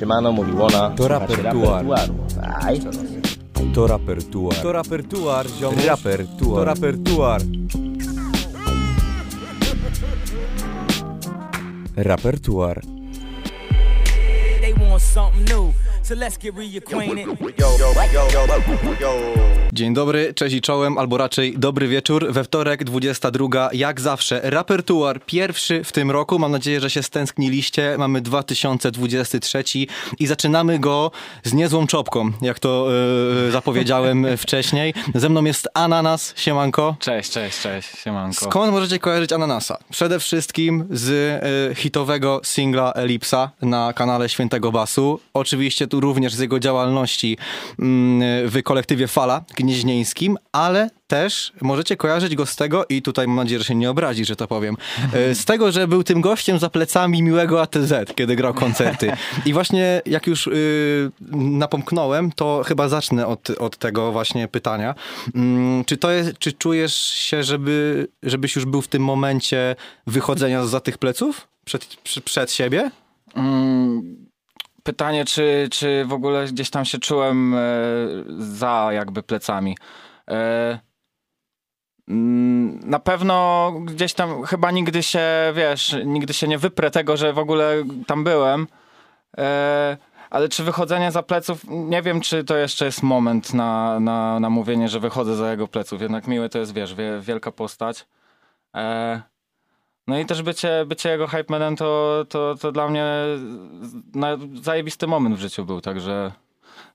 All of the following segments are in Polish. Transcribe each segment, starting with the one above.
Siemano, mówi Łona. To Słuchacie rapertuar. rapertuaru. Aj. To rapertuar. To rapertuar, ziomuś. Rapertuar. To rapertuar. Rapertuar. They want something new, Dzień dobry, cześć i czołem, albo raczej dobry wieczór. We wtorek, 22, jak zawsze, rapertuar pierwszy w tym roku. Mam nadzieję, że się stęskniliście. Mamy 2023 i zaczynamy go z niezłą czopką, jak to yy, zapowiedziałem wcześniej. Ze mną jest Ananas, siemanko. Cześć, cześć, cześć, siemanko. Skąd możecie kojarzyć Ananasa? Przede wszystkim z y, hitowego singla Elipsa na kanale Świętego Basu. Oczywiście tu również z jego działalności mm, w kolektywie Fala Gnieźnieńskim, ale też możecie kojarzyć go z tego, i tutaj mam nadzieję, że się nie obrazi, że to powiem, y, z tego, że był tym gościem za plecami miłego ATZ, kiedy grał koncerty. I właśnie jak już y, napomknąłem, to chyba zacznę od, od tego właśnie pytania. Mm, czy to jest, czy czujesz się, żeby, żebyś już był w tym momencie wychodzenia za tych pleców? Przed, przed siebie? Mm, pytanie, czy, czy w ogóle gdzieś tam się czułem e, za jakby plecami. E, mm, na pewno gdzieś tam chyba nigdy się, wiesz, nigdy się nie wyprę tego, że w ogóle tam byłem. E, ale czy wychodzenie za pleców, nie wiem, czy to jeszcze jest moment na, na, na mówienie, że wychodzę za jego pleców. Jednak miły to jest, wiesz, wie, wielka postać. No i też bycie, bycie jego hype manem to, to, to dla mnie zajebisty moment w życiu był, także,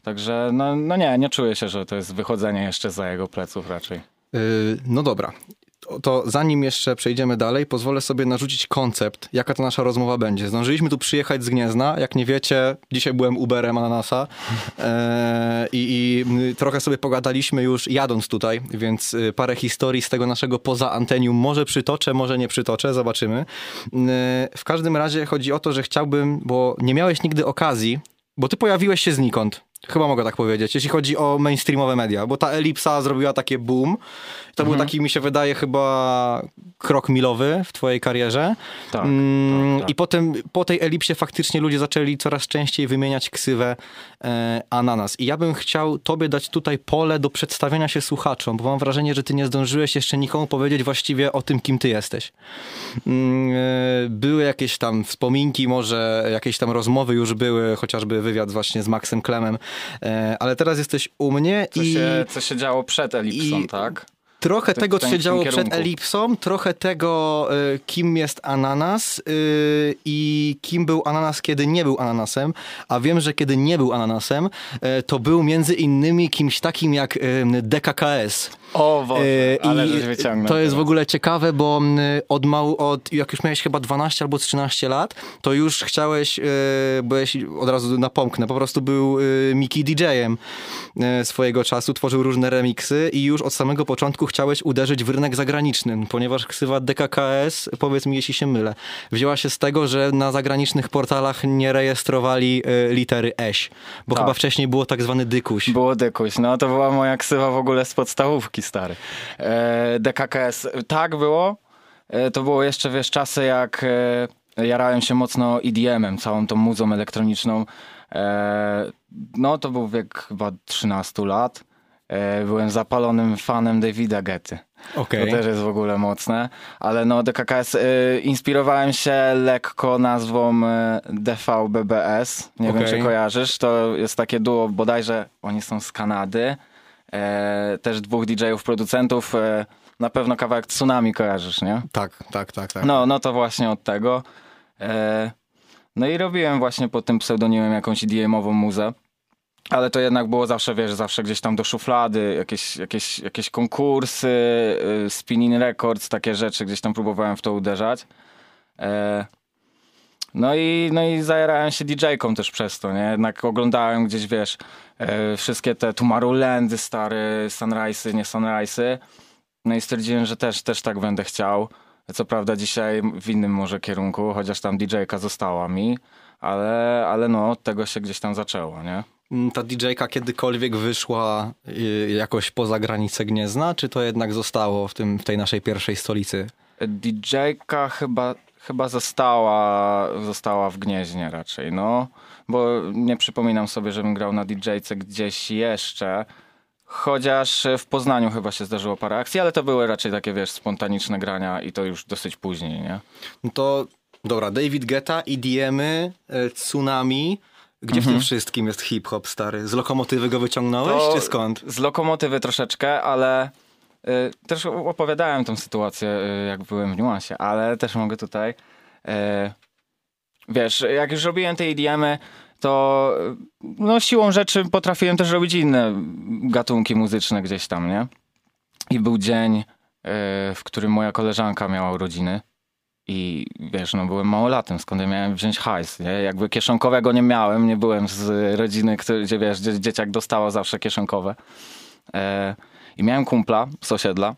także no, no nie, nie czuję się, że to jest wychodzenie jeszcze za jego pleców raczej. Yy, no dobra. To, to zanim jeszcze przejdziemy dalej, pozwolę sobie narzucić koncept, jaka ta nasza rozmowa będzie. Zdążyliśmy tu przyjechać z Gniezna. Jak nie wiecie, dzisiaj byłem Uberem Ananasa e, i, i trochę sobie pogadaliśmy już jadąc tutaj, więc y, parę historii z tego naszego poza antenium może przytoczę, może nie przytoczę, zobaczymy. Y, w każdym razie chodzi o to, że chciałbym, bo nie miałeś nigdy okazji, bo ty pojawiłeś się znikąd. Chyba mogę tak powiedzieć, jeśli chodzi o mainstreamowe media, bo ta elipsa zrobiła takie boom. To był taki, mi się wydaje, chyba krok milowy w twojej karierze. Tak, Mm, tak, tak. I potem po tej elipsie faktycznie ludzie zaczęli coraz częściej wymieniać ksywę e, ananas. I ja bym chciał tobie dać tutaj pole do przedstawienia się słuchaczom, bo mam wrażenie, że ty nie zdążyłeś jeszcze nikomu powiedzieć właściwie o tym, kim ty jesteś. Mm, e, Były jakieś tam wspominki, może jakieś tam rozmowy już były, chociażby wywiad właśnie z Maxem Klemem, e, ale teraz jesteś u mnie Co, i się, co się działo przed Elipsą, i- tak? Trochę tego, co się działo przed. Elipsą, trochę tego, y, kim jest ananas y, i kim był ananas, kiedy nie był ananasem, a wiem, że kiedy nie był ananasem, y, to był między innymi kimś takim jak DKKS. O Boże, ale I wyciągnął. to jest w ogóle ciekawe, bo mm, od od, jak już miałeś chyba 12 albo 13 lat, to już chciałeś, e, byłeś, od razu napomknę, po prostu był e, Miki DJ-em e, swojego czasu, tworzył różne remiksy i już od samego początku chciałeś uderzyć w rynek zagraniczny, ponieważ ksywa DKKS, powiedz mi jeśli się mylę, wzięła się z tego, że na zagranicznych portalach nie rejestrowali litery eś, bo Tak. chyba wcześniej było tak zwany dykuś. Było dykuś, no to była moja ksywa w ogóle z podstawówki, stary. E, DKKS, tak było. E, to było jeszcze, wiesz, czasy jak e, jarałem się mocno EDM-em, całą tą muzą elektroniczną. No to był wiek chyba 13 lat. Byłem zapalonym fanem Davida Getty. Okej. To też jest w ogóle mocne. Ale no DKKS, y, inspirowałem się lekko nazwą DVBBS. Nie wiem, Okej. czy kojarzysz. To jest takie duo, bodajże oni są z Kanady. E, też dwóch DJ-ów, producentów. E, na pewno kawałek Tsunami kojarzysz, nie? Tak, tak, tak, tak. No, no to właśnie od tego. E, no i robiłem właśnie pod tym pseudonimem jakąś EDM-ową muzę. Ale to jednak było zawsze, wiesz, zawsze gdzieś tam do szuflady, jakieś, jakieś, jakieś konkursy, y, spinning records, takie rzeczy, gdzieś tam próbowałem w to uderzać. E, no i, no i zajarałem się DJ-ką też przez to, nie? Jednak oglądałem gdzieś, wiesz, e, wszystkie te Tomorrowlandy stare, Sunrise'y, nie Sunrise'y. No i stwierdziłem, że też, też tak będę chciał. Co prawda dzisiaj w innym może kierunku, chociaż tam DJ-ka została mi, ale, ale no od tego się gdzieś tam zaczęło, nie? Mm, Ta DJ-ka kiedykolwiek wyszła y, jakoś poza granicę Gniezna, czy to jednak zostało w, tym, w tej naszej pierwszej stolicy? DJ-ka chyba, chyba została, została w Gnieźnie raczej, no. bo nie przypominam sobie, żebym grał na DJ-ce gdzieś jeszcze. Chociaż w Poznaniu chyba się zdarzyło parę akcji, ale to były raczej takie, wiesz, spontaniczne grania i to już dosyć później, nie? No to dobra, David Guetta, EDM-y, e, Tsunami. Gdzie w tym wszystkim jest hip-hop, stary? Z lokomotywy go wyciągnąłeś, To czy skąd? Z lokomotywy troszeczkę, ale też opowiadałem tą sytuację, y, jak byłem w niuansie, ale też mogę tutaj. Y, wiesz, jak już robiłem te EDM-y, to no, siłą rzeczy potrafiłem też robić inne gatunki muzyczne gdzieś tam, nie? I był dzień, w którym moja koleżanka miała urodziny. I wiesz, no byłem małolatem, skąd ja miałem wziąć hajs, nie? Jakby kieszonkowego nie miałem, nie byłem z rodziny, gdzie wiesz, dzieciak dostało zawsze kieszonkowe. E, I miałem kumpla z osiedla,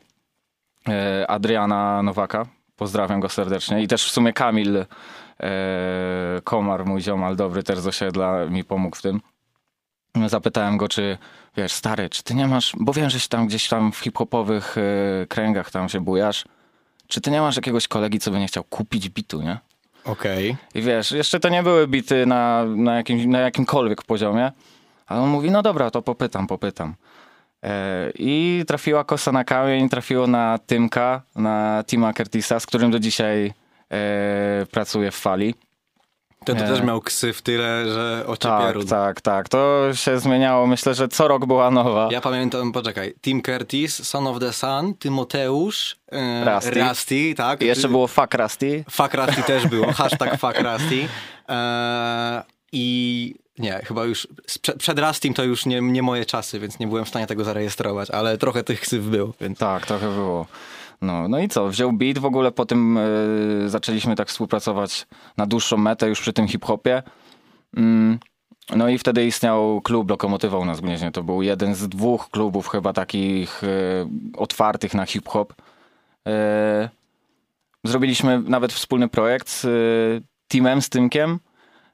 e, Adriana Nowaka, pozdrawiam go serdecznie. I też w sumie Kamil e, Komar, mój ziomal dobry też z osiedla, mi pomógł w tym. Zapytałem go, czy wiesz, stary, czy ty nie masz, bo wiem, że się tam gdzieś tam w hip-hopowych e, kręgach tam się bujasz, czy ty nie masz jakiegoś kolegi, co by nie chciał kupić bitu, nie? Okej. I wiesz, jeszcze to nie były bity na, na, jakimś, na jakimkolwiek poziomie, ale on mówi, no dobra, to popytam, popytam. E, I trafiła kosa na kamień, trafiło na Tymka, na Tima Curtisa, z którym do dzisiaj e, pracuję w Fali. Ten to Nie. też miał ksy w tyle, że Tak, ociepieru. tak, tak. To się zmieniało. Myślę, że co rok była nowa. Ja pamiętam, poczekaj, Tim Curtis, Son of the Sun, Tymoteusz, e, Rusty. Rusty, tak? I jeszcze było Fuck Rusty. Fuck Rusty też było, hashtag fuck Rusty. E, I nie, chyba już przed, przed Rustym to już nie, nie moje czasy, więc nie byłem w stanie tego zarejestrować, ale trochę tych ksyw było, więc Tak, trochę było. No, no i co, wziął beat, w ogóle po tym y, zaczęliśmy tak współpracować na dłuższą metę już przy tym hip-hopie. Mm, no i wtedy istniał klub Lokomotywa u nas w Gnieźnie. To był jeden z dwóch klubów chyba takich y, otwartych na hip-hop. Y, zrobiliśmy nawet wspólny projekt z teamem, z Tymkiem.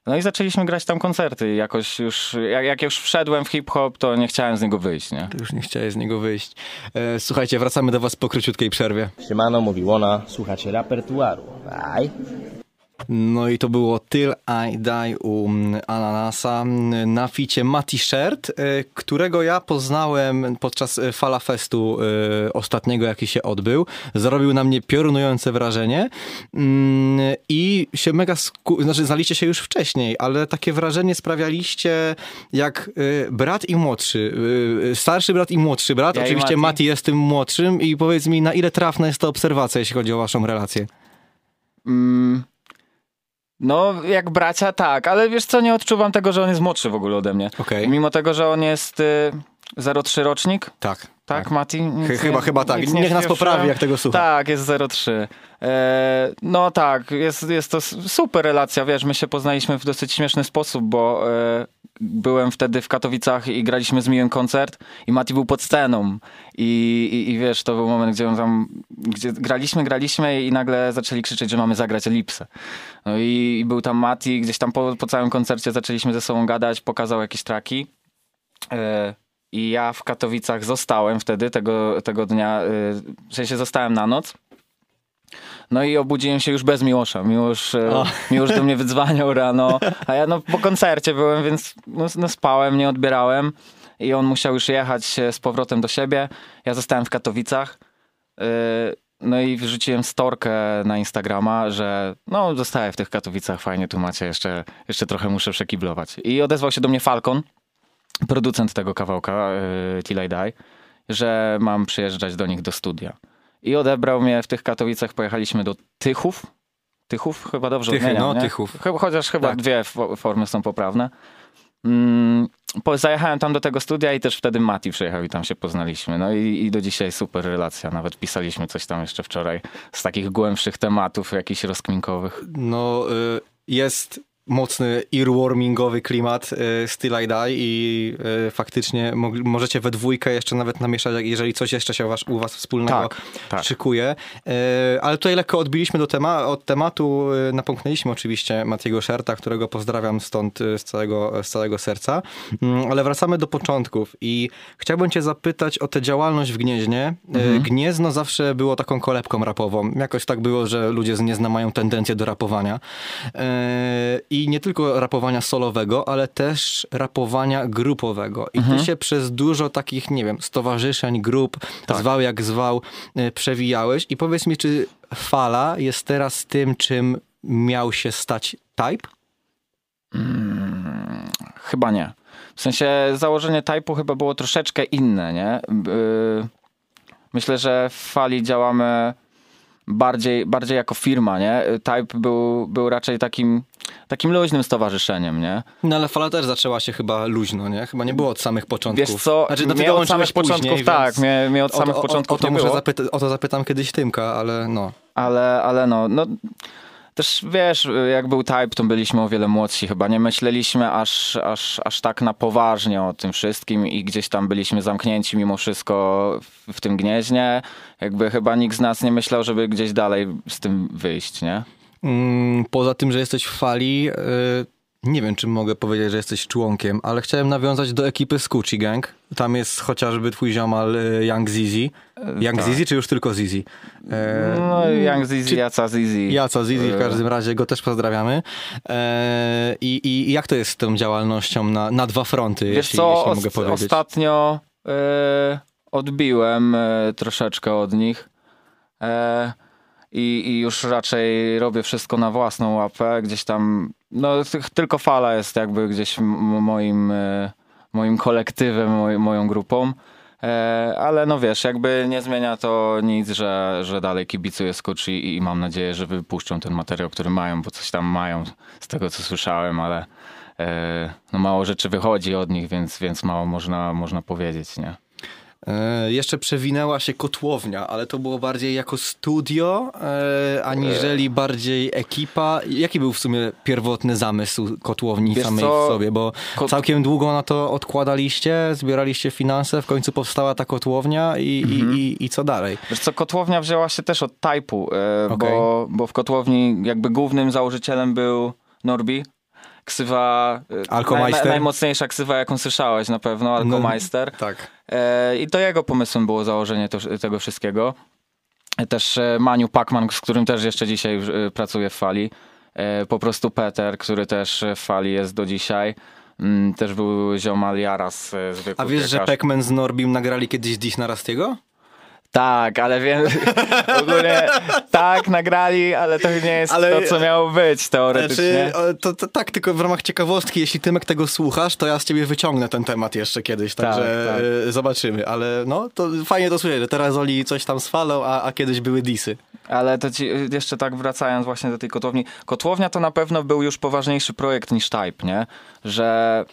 No i zaczęliśmy grać tam koncerty. Jakoś już, jak, jak już wszedłem w hip-hop, to nie chciałem z niego wyjść, nie? to już nie chciałem z niego wyjść. E, słuchajcie, wracamy do was po króciutkiej przerwie. Siemano, mówi Łona. Słuchacie repertuaru. Aj. No i to było Till I Die u mm, Ananasa na ficie Mati Shirt, y, którego ja poznałem podczas y, Fala Festu y, ostatniego, jaki się odbył. Zrobił na mnie piorunujące wrażenie Mm, i się mega, sku- znaczy znaliście się już wcześniej, ale takie wrażenie sprawialiście jak brat i młodszy, starszy brat i młodszy brat. Ja Oczywiście Mati. Mati jest tym młodszym i powiedz mi, na ile trafna jest to obserwacja, jeśli chodzi o waszą relację? Mm, no, jak bracia, tak, ale wiesz co, nie odczuwam tego, że on jest młodszy w ogóle ode mnie. Okej. Mimo tego, że on jest y, 03 rocznik, Tak. tak, Mati? Nic Chy- chyba- chyba tak. Niech nas poprawi, jak tego słucha. Tak, jest 03. E, no tak, jest, jest to super relacja, wiesz, my się poznaliśmy w dosyć śmieszny sposób, bo e, byłem wtedy w Katowicach i graliśmy z Miłem koncert i Mati był pod sceną I, i, i wiesz, to był moment, gdzie on tam, gdzie graliśmy, graliśmy i nagle zaczęli krzyczeć, że mamy zagrać Elipsę. No i, i był tam Mati, gdzieś tam po, po całym koncercie zaczęliśmy ze sobą gadać, pokazał jakieś traki. E, I ja w Katowicach zostałem wtedy, tego, tego dnia, e, w sensie zostałem na noc. No i obudziłem się już bez Miłosza. Miłosz, e, O. Miłosz do mnie wydzwaniał rano, a ja no po koncercie byłem, więc no, no spałem, nie odbierałem. I on musiał już jechać e, z powrotem do siebie. Ja zostałem w Katowicach. E, No i wrzuciłem storkę na Instagrama, że no zostaję w tych Katowicach, fajnie tu macie, jeszcze, jeszcze trochę muszę przekiblować. I odezwał się do mnie Falcon, producent tego kawałka, Till I Die, że mam przyjeżdżać do nich do studia. I odebrał mnie w tych Katowicach, pojechaliśmy do Tychów. Tychów? Chyba dobrze Tychy, odmieniam, no, nie? Tychów. Cho- Chociaż chyba Tak. dwie fo- formy są poprawne. Mm, zajechałem tam do tego studia i też wtedy Mati przyjechał i tam się poznaliśmy. No i, i do dzisiaj super relacja. Nawet pisaliśmy coś tam jeszcze wczoraj z takich głębszych tematów, jakichś rozkminkowych. No, y, jest mocny earwarmingowy klimat y, Still I Die i y, faktycznie możecie we dwójkę jeszcze nawet namieszać, jeżeli coś jeszcze się was, u was wspólnego Tak, tak. szykuje. Y, Ale tutaj lekko odbiliśmy do tema- od tematu, napomknęliśmy oczywiście Matiego Szerta, którego pozdrawiam stąd z całego, z całego serca, Mm, ale wracamy do początków i chciałbym cię zapytać o tę działalność w Gnieźnie. Mhm. Gniezno zawsze było taką kolebką rapową. Jakoś tak było, że ludzie z Gniezna mają tendencję do rapowania. I nie tylko rapowania solowego, ale też rapowania grupowego. I ty się przez dużo takich, nie wiem, stowarzyszeń, grup, zwał jak zwał, y, przewijałeś. I powiedz mi, czy Fala jest teraz tym, czym miał się stać Type? Chyba nie. W sensie założenie typu chyba było troszeczkę inne, nie? Yy, Myślę, że w fali działamy bardziej, bardziej jako firma, nie? Type był, był raczej takim, takim luźnym stowarzyszeniem, nie? No ale Fala też zaczęła się chyba luźno, nie? Chyba nie było od samych początków. Wiesz co, Znaczy, do mnie od samych później, początków, tak, mnie, mnie od o- samych o, początków o, to nie może zapyta, o to zapytam kiedyś Tymka, ale no. Ale, ale no, no, też wiesz, jak był Type, to byliśmy o wiele młodsi chyba. Nie myśleliśmy aż, aż, aż tak na poważnie o tym wszystkim i gdzieś tam byliśmy zamknięci mimo wszystko w, w tym gnieźnie. Jakby chyba nikt z nas nie myślał, żeby gdzieś dalej z tym wyjść, nie? Mm, Poza tym, że jesteś w fali, y, nie wiem, czy mogę powiedzieć, że jesteś członkiem, ale chciałem nawiązać do ekipy Scoochie Gang. Tam jest chociażby twój ziomal y, Young Zizi. Young tak. Zizi, czy już tylko Zizi? E, No, Young Zizi, czy- Jaca Zizi. Ja co, Zizi w E, każdym razie, go też pozdrawiamy. E, i, I jak to jest z tą działalnością na, na dwa fronty, Wiesz jeśli, co, jeśli mogę powiedzieć? ostatnio e, odbiłem e, troszeczkę od nich e, i, i już raczej robię wszystko na własną łapę. Gdzieś tam, no tylko fala jest jakby gdzieś moim, e, moim kolektywem, moj, moją grupą. E, ale no wiesz, jakby nie zmienia to nic, że, że dalej kibicuję Skucci i, i mam nadzieję, że wypuszczą ten materiał, który mają, bo coś tam mają z tego, co słyszałem, ale e, no mało rzeczy wychodzi od nich, więc, więc mało można, można powiedzieć, nie? E, jeszcze przewinęła się kotłownia, ale to było bardziej jako studio, e, aniżeli bardziej ekipa. Jaki był w sumie pierwotny zamysł kotłowni Wiesz samej co, w sobie? Bo kot- całkiem długo na to odkładaliście, zbieraliście finanse, w końcu powstała ta kotłownia i, Mhm. i, i, i co dalej? Wiesz co, kotłownia wzięła się też od Type'u, e, Okej. bo, bo w kotłowni jakby głównym założycielem był Norbi. Ksywa, e, naj, najmocniejsza ksywa, jaką słyszałeś na pewno, Alkomeister. Tak. E, I to jego pomysłem było założenie to, tego wszystkiego. E, Też Maniu Pacman, z którym też jeszcze dzisiaj pracuję w Fali. Po prostu Peter, który też w Fali jest do dzisiaj. Mm, Też był ziomal Jaras A wiesz, że piekarz. Pac-Man z Norbim nagrali kiedyś diss na Rastiego? Tak, ale wiem, w ogóle tak nagrali, ale to nie jest Ale- to, co miało być teoretycznie. Znaczy, to, to, tak, tylko w ramach ciekawostki, jeśli Tymek tego słuchasz, to ja z ciebie wyciągnę ten temat jeszcze kiedyś, także Tak, tak. zobaczymy. Ale no, to fajnie to słyszeć, że teraz Oli coś tam sfalał, a, a kiedyś były disy. Ale to ci, jeszcze tak wracając właśnie do tej kotłowni. Kotłownia to na pewno był już poważniejszy projekt niż Type, nie? Że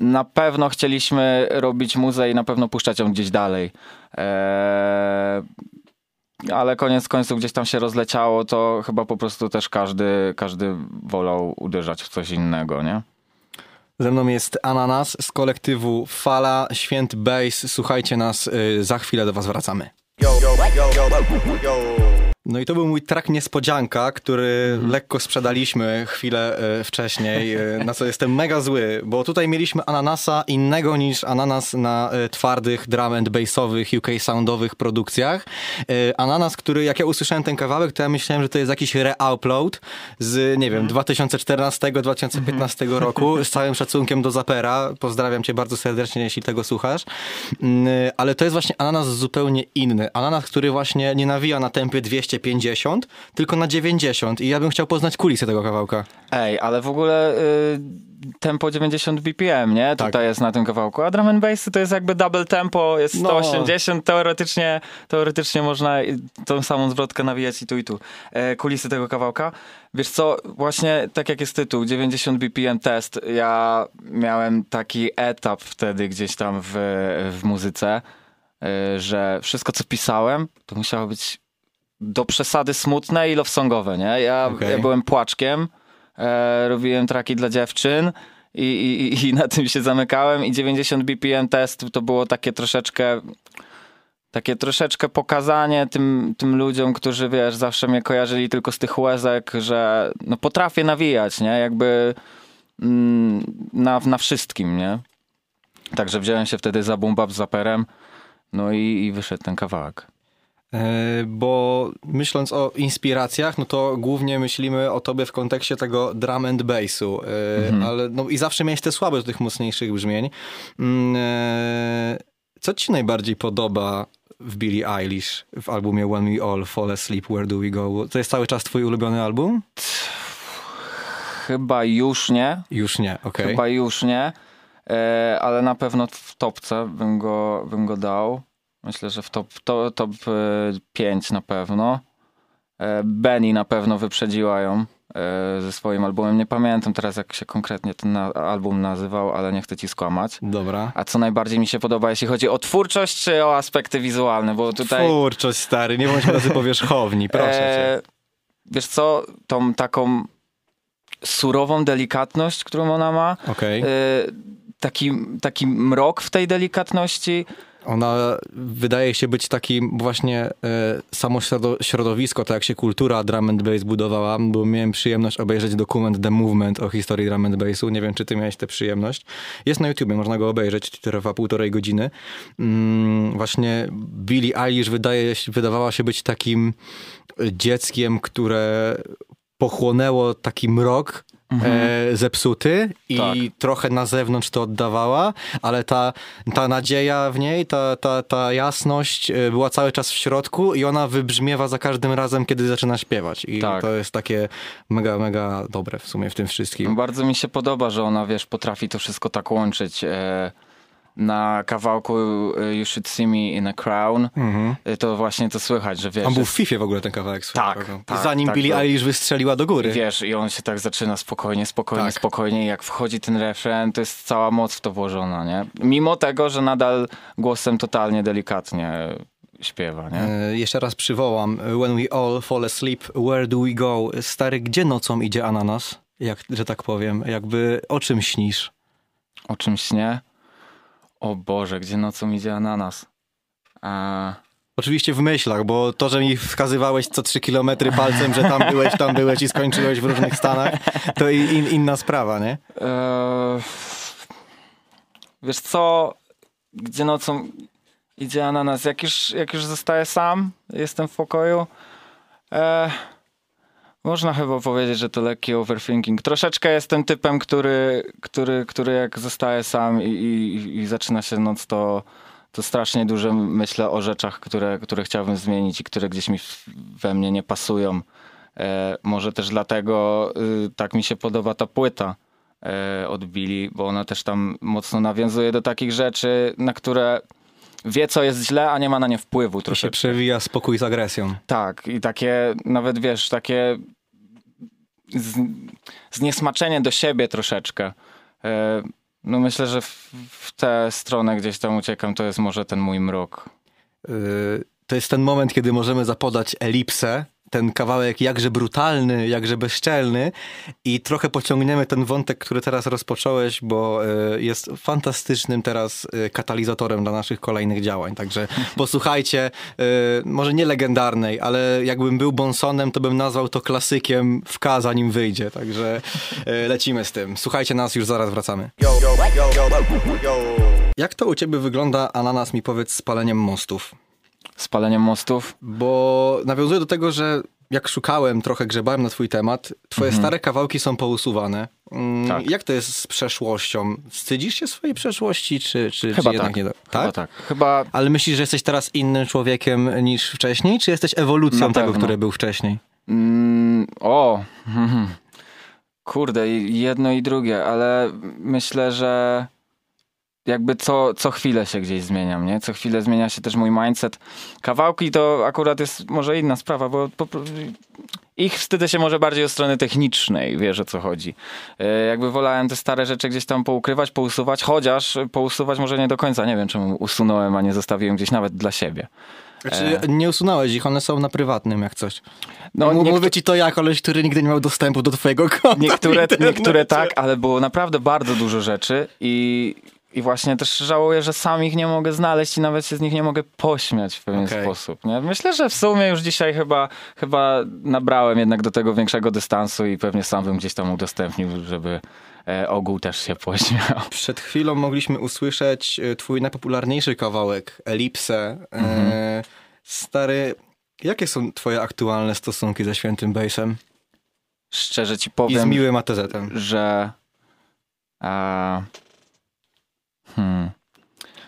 na pewno chcieliśmy robić muzę i na pewno puszczać ją gdzieś dalej. Eee, ale koniec końców gdzieś tam się rozleciało, to chyba po prostu też każdy, każdy wolał uderzać w coś innego, nie? Ze mną jest Ananas z kolektywu Fala, Święty Bass. Słuchajcie nas, y, za chwilę do was wracamy. No i to był mój track niespodzianka, który lekko sprzedaliśmy chwilę e, wcześniej, e, na co jestem mega zły, bo tutaj mieliśmy ananasa innego niż ananas na e, twardych drum and bassowych UK soundowych produkcjach. Ananas, który jak ja usłyszałem ten kawałek, to ja myślałem, że to jest jakiś re-upload z, nie wiem, 2014-2015 roku, z całym szacunkiem do Zapera. Pozdrawiam cię bardzo serdecznie, jeśli tego słuchasz. Mm, Ale to jest właśnie ananas zupełnie inny. Ananas, który właśnie nie nawija na tempie 250, tylko na 90 i ja bym chciał poznać kulisy tego kawałka. Ej, ale w ogóle y, tempo 90 BPM, nie? Tak. Tutaj jest na tym kawałku. A drum and bassy to jest jakby double tempo, jest No. 180. Teoretycznie, teoretycznie można tą samą zwrotkę nawijać i tu i tu. E, kulisy tego kawałka. Wiesz co, właśnie tak jak jest tytuł, 90 BPM test, ja miałem taki etap wtedy gdzieś tam w, w muzyce, y, że wszystko co pisałem, to musiało być do przesady smutne i love songowe, nie? Ja, Okej. ja byłem płaczkiem, e, robiłem traki dla dziewczyn i, i, i na tym się zamykałem i 90 BPM test to było takie troszeczkę takie troszeczkę pokazanie tym, tym ludziom, którzy wiesz, zawsze mnie kojarzyli tylko z tych łezek, że no potrafię nawijać, nie? Jakby mm, na, na wszystkim, nie? Także wziąłem się wtedy za boom bap z zaperem, no i, i wyszedł ten kawałek. E, Bo myśląc o inspiracjach, no to głównie myślimy o tobie w kontekście tego drum and bassu, e, ale no i zawsze miałeś te słabe do tych mocniejszych brzmień. Mm, e, Co ci najbardziej podoba w Billie Eilish w albumie When We All Fall Asleep, Where Do We Go? To jest cały czas twój ulubiony album? Chyba już nie. Już nie, okej. Chyba już nie. Ale na pewno w topce bym go, bym go dał. Myślę, że w top, to, top 5 na pewno. E, Benny na pewno wyprzedziła ją e, ze swoim albumem. Nie pamiętam teraz, jak się konkretnie ten album nazywał, ale nie chcę ci skłamać. Dobra. A co najbardziej mi się podoba, jeśli chodzi o twórczość, czy o aspekty wizualne? Bo tutaj. Twórczość, stary, nie bądź tacy powierzchowni, proszę cię. E, Wiesz co, tą taką surową delikatność, którą ona ma, e, taki, taki mrok w tej delikatności. Ona wydaje się być takim właśnie e, samo środo, środowisko, tak jak się kultura drum and bass budowała, bo miałem przyjemność obejrzeć dokument The Movement o historii drum and bassu. Nie wiem, czy ty miałeś tę przyjemność. Jest na YouTubie, można go obejrzeć, trwa półtorej godziny. Mm, właśnie Billie Eilish wydaje, wydawała się być takim dzieckiem, które pochłonęło taki mrok e, zepsuty i Tak. trochę na zewnątrz to oddawała, ale ta, ta nadzieja w niej, ta, ta, ta jasność e, była cały czas w środku i ona wybrzmiewa za każdym razem, kiedy zaczyna śpiewać. I Tak. to jest takie mega, mega dobre w sumie w tym wszystkim. Bardzo mi się podoba, że ona, wiesz, potrafi to wszystko tak łączyć. E, na kawałku e, You Should See Me in a Crown, e, to właśnie to słychać, że wiesz, On był w FIFA w ogóle ten kawałek Tak, drogą. tak, Zanim tak, Billie. Eilish wystrzeliła do góry. Wiesz, i on się tak zaczyna spokojnie, spokojnie, Tak. spokojnie. Jak wchodzi ten refren, to jest cała moc w to włożona, nie? Mimo tego, że nadal głosem totalnie delikatnie śpiewa, nie? E, Jeszcze raz przywołam. When we all fall asleep, where do we go? Stary, gdzie nocą idzie ananas? Jak, że tak powiem. Jakby o czym śnisz? O czym śnie? O Boże, gdzie nocą idzie ananas? A... Oczywiście w myślach, bo to, że mi wskazywałeś co trzy kilometry palcem, że tam byłeś, tam byłeś i skończyłeś w różnych stanach, to in, inna sprawa, nie? Eee, wiesz co, gdzie nocą idzie ananas? Jak już, jak już zostaję sam, jestem w pokoju, eee, można chyba powiedzieć, że to lekki overthinking. Troszeczkę jestem typem, który, który, który jak zostaje sam i, i, i zaczyna się noc, to, to strasznie dużo myślę o rzeczach, które, które chciałbym zmienić i które gdzieś mi we mnie nie pasują. E, może też dlatego y, tak mi się podoba ta płyta e, od Billy, bo ona też tam mocno nawiązuje do takich rzeczy, na które wie, co jest źle, a nie ma na nie wpływu To się troszeczkę. przewija spokój z agresją. Tak, i takie, nawet wiesz, takie z, zniesmaczenie do siebie troszeczkę. E, no myślę, że w, w tę stronę gdzieś tam uciekam, to jest może ten mój mrok. Yy, To jest ten moment, kiedy możemy zapodać elipsę, ten kawałek jakże brutalny, jakże bezczelny i trochę pociągniemy ten wątek, który teraz rozpocząłeś, bo y, jest fantastycznym teraz y, katalizatorem dla naszych kolejnych działań. Także posłuchajcie, y, może nie legendarnej, ale jakbym był Bonsonem, to bym nazwał to klasykiem w K, zanim wyjdzie. Także lecimy z tym. Słuchajcie nas, już zaraz wracamy. Jak to u ciebie wygląda, Ananas, mi powiedz, z paleniem mostów? Z paleniem mostów. Bo nawiązuję do tego, że jak szukałem, trochę grzebałem na twój temat, twoje stare kawałki są pousuwane. Mm, Mhm. Tak. Jak to jest z przeszłością? Wstydzisz się swojej przeszłości, czy, czy, Chyba czy jednak tak. nie? do- Chyba tak. Chyba Ale myślisz, że jesteś teraz innym człowiekiem niż wcześniej, czy jesteś ewolucją Na tego, pewno. który był wcześniej? Mm, o, mhm. kurde, jedno i drugie, ale myślę, że jakby co, co chwilę się gdzieś zmieniam, nie? Co chwilę zmienia się też mój mindset. Kawałki to akurat jest może inna sprawa, bo po, ich wstydzę się może bardziej od strony technicznej, wiesz o co chodzi. E, Jakby wolałem te stare rzeczy gdzieś tam poukrywać, pousuwać, chociaż pousuwać może nie do końca. Nie wiem, czemu usunąłem, a nie zostawiłem gdzieś nawet dla siebie. Znaczy, nie usunąłeś ich, one są na prywatnym, jak coś. No, No, niektó- Mówię ci to ja, koleś, który nigdy nie miał dostępu do twojego konta. Niektóre, niektóre tak, ale było naprawdę bardzo dużo rzeczy i, i właśnie też żałuję, że sam ich nie mogę znaleźć i nawet się z nich nie mogę pośmiać w pewien Okej. sposób. Nie? Myślę, że w sumie już dzisiaj chyba, chyba nabrałem jednak do tego większego dystansu i pewnie sam bym gdzieś tam udostępnił, żeby e, ogół też się pośmiał. Przed chwilą mogliśmy usłyszeć e, twój najpopularniejszy kawałek, Elipsę. Mhm. E, Stary, jakie są twoje aktualne stosunki ze Świętym Bassem Szczerze ci i z powiem, miłym ATZ-em? że... A, hmm.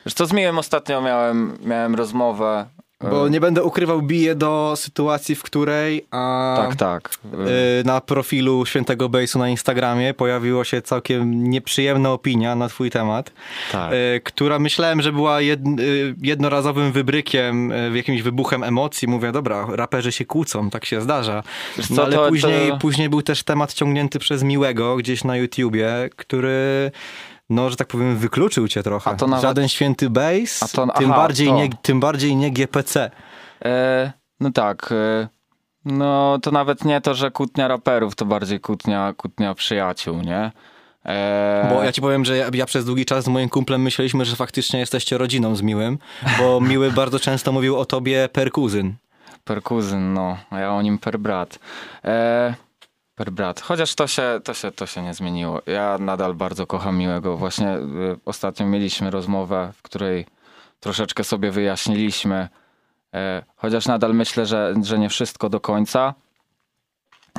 Wiesz co, z Miłym ostatnio miałem, miałem rozmowę. e, Bo nie będę ukrywał, biję do sytuacji, w której a, Tak, tak. y, na profilu Świętego Basu na Instagramie pojawiła się całkiem nieprzyjemna opinia na twój temat, tak. y, która myślałem, że była jed, y, jednorazowym wybrykiem, jakimś wybuchem emocji. Mówię, dobra, raperzy się kłócą, tak się zdarza. No co, ale to- później, to- później był też temat ciągnięty przez Miłego gdzieś na YouTubie, który... No, że tak powiem, wykluczył cię trochę. A to nawet- Żaden święty bass, A to- tym, aha, bardziej to. nie, tym bardziej nie GPC. E, no tak. E, no to nawet nie to, że kłótnia raperów, to bardziej kłótnia, kłótnia przyjaciół, nie? E, Bo ja ci powiem, że ja, ja przez długi czas z moim kumplem myśleliśmy, że faktycznie jesteście rodziną z Miłym, bo Miły bardzo często mówił o tobie per kuzyn. Per kuzyn, no, a ja o nim per brat. E, per brat. Chociaż to się, to, się, to się nie zmieniło. Ja nadal bardzo kocham Miłego. Właśnie e, ostatnio mieliśmy rozmowę, w której troszeczkę sobie wyjaśniliśmy. E, chociaż nadal myślę, że, że nie wszystko do końca.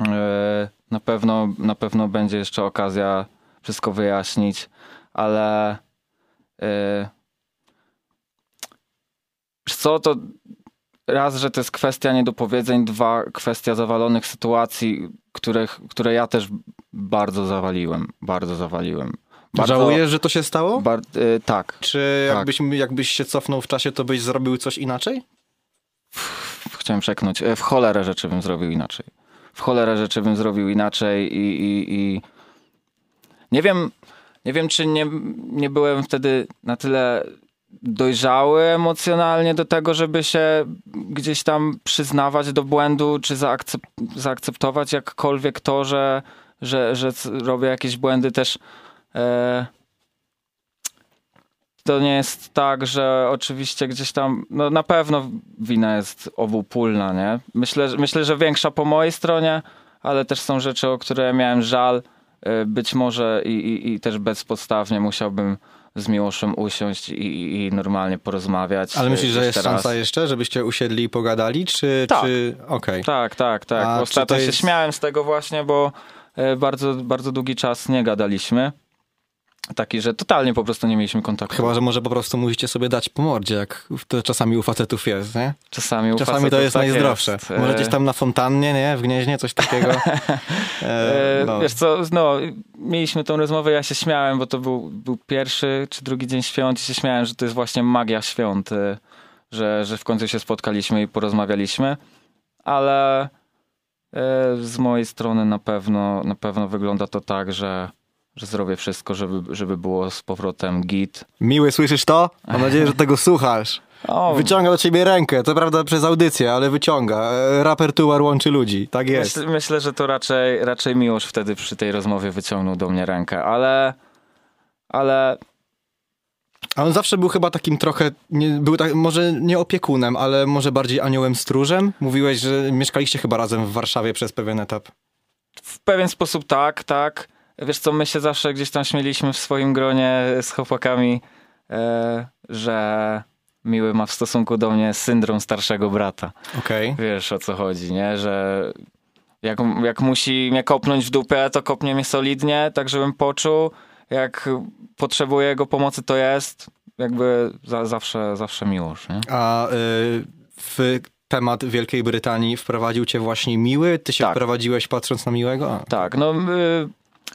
E, na, pewno, na pewno będzie jeszcze okazja wszystko wyjaśnić, ale e, co, to raz, że to jest kwestia niedopowiedzeń, dwa, kwestia zawalonych sytuacji, których, które ja też bardzo zawaliłem, bardzo zawaliłem. Bardzo, Żałujesz, że to się stało? Bar, y, tak, Czy Tak. jakbyś, jakbyś się cofnął w czasie, to byś zrobił coś inaczej? chciałem przeknąć. E, W cholerę rzeczy bym zrobił inaczej. W cholerę rzeczy bym zrobił inaczej i, i, i... nie wiem, nie wiem, czy nie, nie byłem wtedy na tyle dojrzały emocjonalnie do tego, żeby się gdzieś tam przyznawać do błędu, czy zaakcep zaakceptować jakkolwiek to, że, że, że robię jakieś błędy też. E, to nie jest tak, że oczywiście gdzieś tam, no na pewno wina jest obopólna, nie? Myślę, myślę, że większa po mojej stronie, ale też są rzeczy, o które miałem żal. E, Być może i, i, i też bezpodstawnie musiałbym z Miłoszem usiąść i, i, normalnie porozmawiać. Ale myślisz, e, że jest jeszcze raz. szansa jeszcze, żebyście usiedli i pogadali, czy... Tak. czy... Okej. Tak, tak, tak. A Ostatnio to się jest- śmiałem z tego właśnie, bo e, bardzo, bardzo długi czas nie gadaliśmy. Taki, że totalnie po prostu nie mieliśmy kontaktu. Chyba, że może po prostu musicie sobie dać po mordzie, jak to czasami u facetów jest, nie? Czasami, u Czasami to facetów jest tak najzdrowsze. jest. Może gdzieś tam na fontannie, nie? W Gnieźnie, coś takiego. E, E, no. Wiesz co, no, mieliśmy tą rozmowę, ja się śmiałem, bo to był, był pierwszy czy drugi dzień świąt i się śmiałem, że to jest właśnie magia świąt, e, że, że w końcu się spotkaliśmy i porozmawialiśmy, ale e, z mojej strony na pewno, na pewno wygląda to tak, że, że zrobię wszystko, żeby, żeby było z powrotem git. Miły, słyszysz to? Mam nadzieję, że tego słuchasz. O, Wyciąga do ciebie rękę, to prawda przez audycję, ale wyciąga. E, Raper Tuar łączy ludzi, tak jest. Myślę, myślę, że to raczej, raczej Miłosz wtedy przy tej rozmowie wyciągnął do mnie rękę, ale, ale A on zawsze był chyba takim trochę, nie, był tak, może nie opiekunem, ale może bardziej aniołem stróżem. Mówiłeś, że mieszkaliście chyba razem w Warszawie przez pewien etap. W pewien sposób tak, tak. Wiesz co, my się zawsze gdzieś tam śmieliśmy w swoim gronie z chłopakami, e, że Miły ma w stosunku do mnie syndrom starszego brata. Okej. Wiesz o co chodzi, nie? Że jak, jak musi mnie kopnąć w dupę, to kopnie mnie solidnie, tak żebym poczuł. Jak potrzebuje jego pomocy, to jest jakby za, zawsze, zawsze miłość, nie? A y, w temat Wielkiej Brytanii wprowadził cię właśnie Miły? Ty się Tak. wprowadziłeś patrząc na Miłego? A. Tak, no y,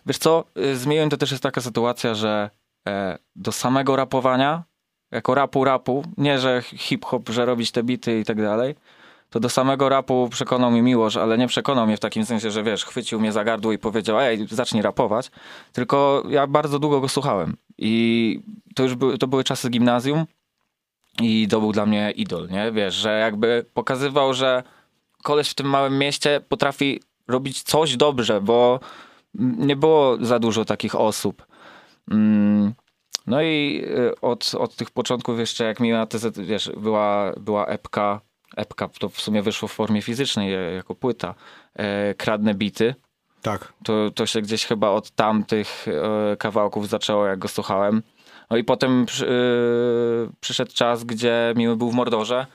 wiesz co, y, z to też jest taka sytuacja, że e, do samego rapowania, jako rapu rapu, nie że hip-hop, że robić te bity i tak dalej, to do samego rapu przekonał mnie Miłosz, ale nie przekonał mnie w takim sensie, że wiesz, chwycił mnie za gardło i powiedział, ej, zacznij rapować, tylko ja bardzo długo go słuchałem i to już były, to były czasy gimnazjum i to był dla mnie idol, nie? Wiesz, że jakby pokazywał, że koleś w tym małym mieście potrafi robić coś dobrze, bo nie było za dużo takich osób. Mm, No i y, od, od tych początków jeszcze jak mi na TZ, wiesz, była, była epka, epka to w sumie wyszło w formie fizycznej e, jako płyta, e, Kradnę bity, Tak. to, to się gdzieś chyba od tamtych e, kawałków zaczęło, jak go słuchałem. No i potem przy, e, przyszedł czas, gdzie Miły był w Mordorze.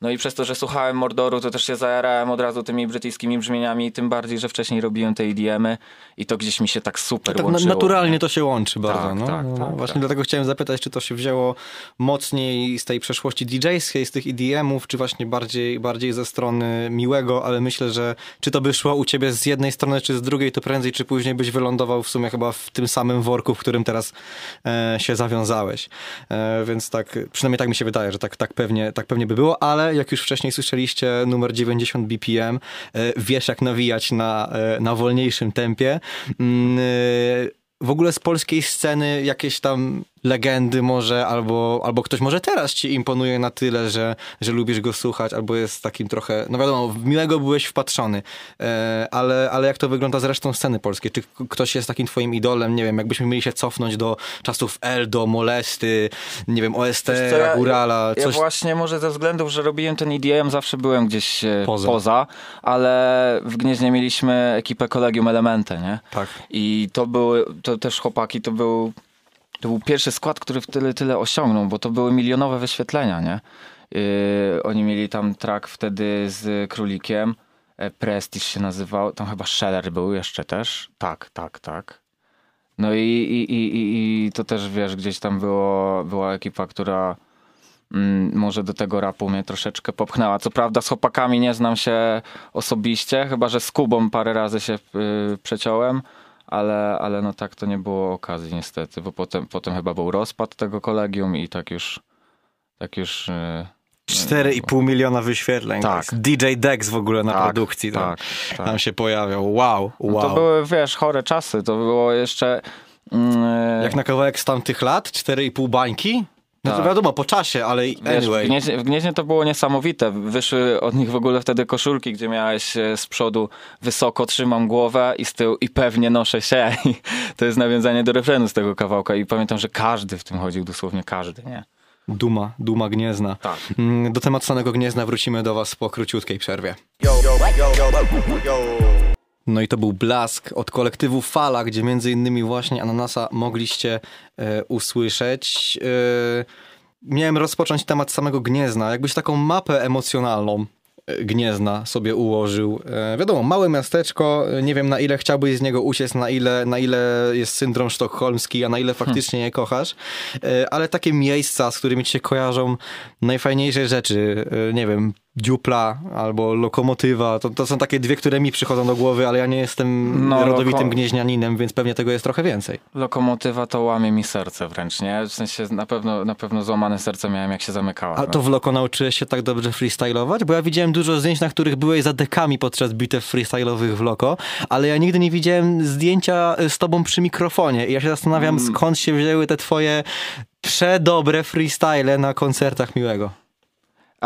No i przez to, że słuchałem Mordoru, to też się zajarałem od razu tymi brytyjskimi brzmieniami, tym bardziej, że wcześniej robiłem te EDM-y i to gdzieś mi się tak super Tak łączyło. naturalnie to się łączy bardzo. Tak, no. tak, no, tak, Właśnie tak. dlatego chciałem zapytać, czy to się wzięło mocniej z tej przeszłości DJ-skiej, z tych EDM-ów, czy właśnie bardziej, bardziej ze strony miłego, ale myślę, że czy to by szło u ciebie z jednej strony, czy z drugiej, to prędzej czy później byś wylądował w sumie chyba w tym samym worku, w którym teraz e, się zawiązałeś. E, więc tak, przynajmniej tak mi się wydaje, że tak, tak, pewnie, tak pewnie by było, ale jak już wcześniej słyszeliście, numer 90 BPM, e, wiesz jak nawijać na, e, na wolniejszym tempie. W ogóle z polskiej sceny jakieś tam legendy może, albo, albo ktoś może teraz ci imponuje na tyle, że, że lubisz go słuchać, albo jest takim trochę, no wiadomo, w miłego byłeś wpatrzony, e, ale, ale jak to wygląda z resztą sceny polskiej? Czy ktoś jest takim twoim idolem? Nie wiem, jakbyśmy mieli się cofnąć do czasów Eldo, Molesty, nie wiem, OST, ja- Górala, Ja coś... właśnie może ze względów, że robiłem ten EDM, zawsze byłem gdzieś e, Poza. poza, ale w Gnieźnie mieliśmy ekipę Kolegium Elemente, nie? Tak. I to były, to też chłopaki, to był, to był pierwszy skład, który w tyle, tyle osiągnął, bo to były milionowe wyświetlenia, nie? Yy, oni mieli tam track wtedy z Królikiem, e, Prestige się nazywał, tam chyba Scheller był jeszcze też, tak, tak, tak. No i, i, i, i, i to też, wiesz, gdzieś tam było, była ekipa, która mm, może do tego rapu mnie troszeczkę popchnęła. Co prawda z chłopakami nie znam się osobiście, chyba że z Kubą parę razy się y, przeciąłem, ale, ale no tak to nie było okazji niestety, bo potem, potem chyba był rozpad tego kolegium i tak już tak już... Y, 4,5 miliona wyświetleń. Tak. DJ Dex w ogóle na Tak, produkcji tam, tak, tak. tam się pojawiał. Wow, wow. no to były, wiesz, chore czasy, to było jeszcze... mm, Jak na kawałek z tamtych lat? 4,5 bańki? No to Tak. wiadomo, po czasie, ale Wiesz, anyway. w, Gnieźnie, w Gnieźnie to było niesamowite. Wyszły od nich w ogóle wtedy koszulki, gdzie miałeś e, z przodu wysoko trzymam głowę i z tyłu i pewnie noszę się. I to jest nawiązanie do refrenu z tego kawałka. I pamiętam, że każdy w tym chodził, dosłownie każdy, nie? Duma, duma Gniezna. Tak. Mm, Do tematu samego Gniezna wrócimy do was po króciutkiej przerwie. No i to był Blask od kolektywu Fala, gdzie między innymi właśnie Ananasa mogliście e, usłyszeć. E, miałem rozpocząć temat samego Gniezna. Jakbyś taką mapę emocjonalną e, Gniezna sobie ułożył. E, wiadomo, małe miasteczko, e, nie wiem na ile chciałbyś z niego uciec, na ile, na ile jest syndrom sztokholmski, a na ile faktycznie je kochasz, e, ale takie miejsca, z którymi ci się kojarzą najfajniejsze rzeczy, e, nie wiem, dziupla albo lokomotywa, to, to są takie dwie, które mi przychodzą do głowy, ale ja nie jestem No, rodowitym loko- gnieźnianinem, więc pewnie tego jest trochę więcej. Lokomotywa to łamie mi serce wręcz, nie? W sensie na pewno, na pewno złamane serce miałem, jak się zamykała. A to w Loko nauczyłeś się tak dobrze freestylować? Bo ja widziałem dużo zdjęć, na których byłeś za dekami podczas bitew freestylowych w Loko, ale ja nigdy nie widziałem zdjęcia z tobą przy mikrofonie i ja się zastanawiam, skąd się wzięły te twoje przedobre freestyle na koncertach Miłego.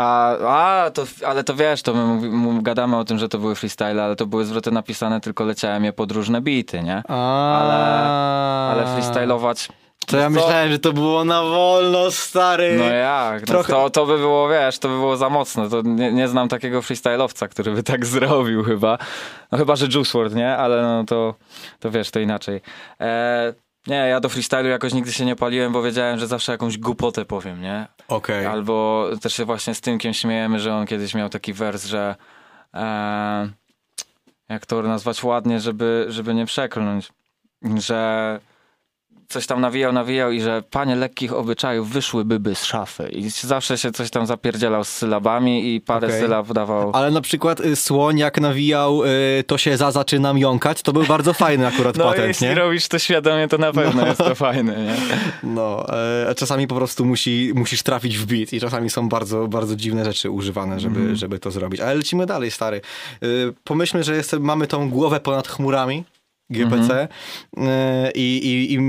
A, a to, ale to wiesz, to my mówi, m- gadamy o tym, że to były freestyle, ale to były zwroty napisane, tylko leciałem je pod różne bity, nie? Ale, ale freestylować... To ja myślałem, że to było na wolno, stary. No jak? No Trochę- to, to by było, wiesz, to by było za mocno. To nie, nie znam takiego freestylowca, który by tak zrobił chyba. No chyba, że Juice WRLD, nie? Ale no to, to wiesz, to inaczej. E, nie, ja do freestylu jakoś nigdy się nie paliłem, bo wiedziałem, że zawsze jakąś głupotę powiem, nie? Okej. Albo też się właśnie z Tymkiem śmiejemy, że on kiedyś miał taki wers, że e, jak to nazwać ładnie, żeby, żeby nie przekląć, że coś tam nawijał, nawijał i że panie lekkich obyczajów wyszłyby by z szafy. I zawsze się coś tam zapierdzielał z sylabami i parę Okej. sylab dawał. Ale na przykład y, słoń jak nawijał y, to się za zaczynam jąkać, to był bardzo fajny akurat No patent, jeśli nie? robisz to świadomie, to na pewno jest to fajne, nie? No, a czasami po prostu musi, musisz trafić w beat i czasami są bardzo, bardzo dziwne rzeczy używane, żeby, Mhm. żeby to zrobić. Ale lecimy dalej, stary. Y, pomyślmy, że jest, mamy tą głowę ponad chmurami, GPC Mhm. y, i, i, i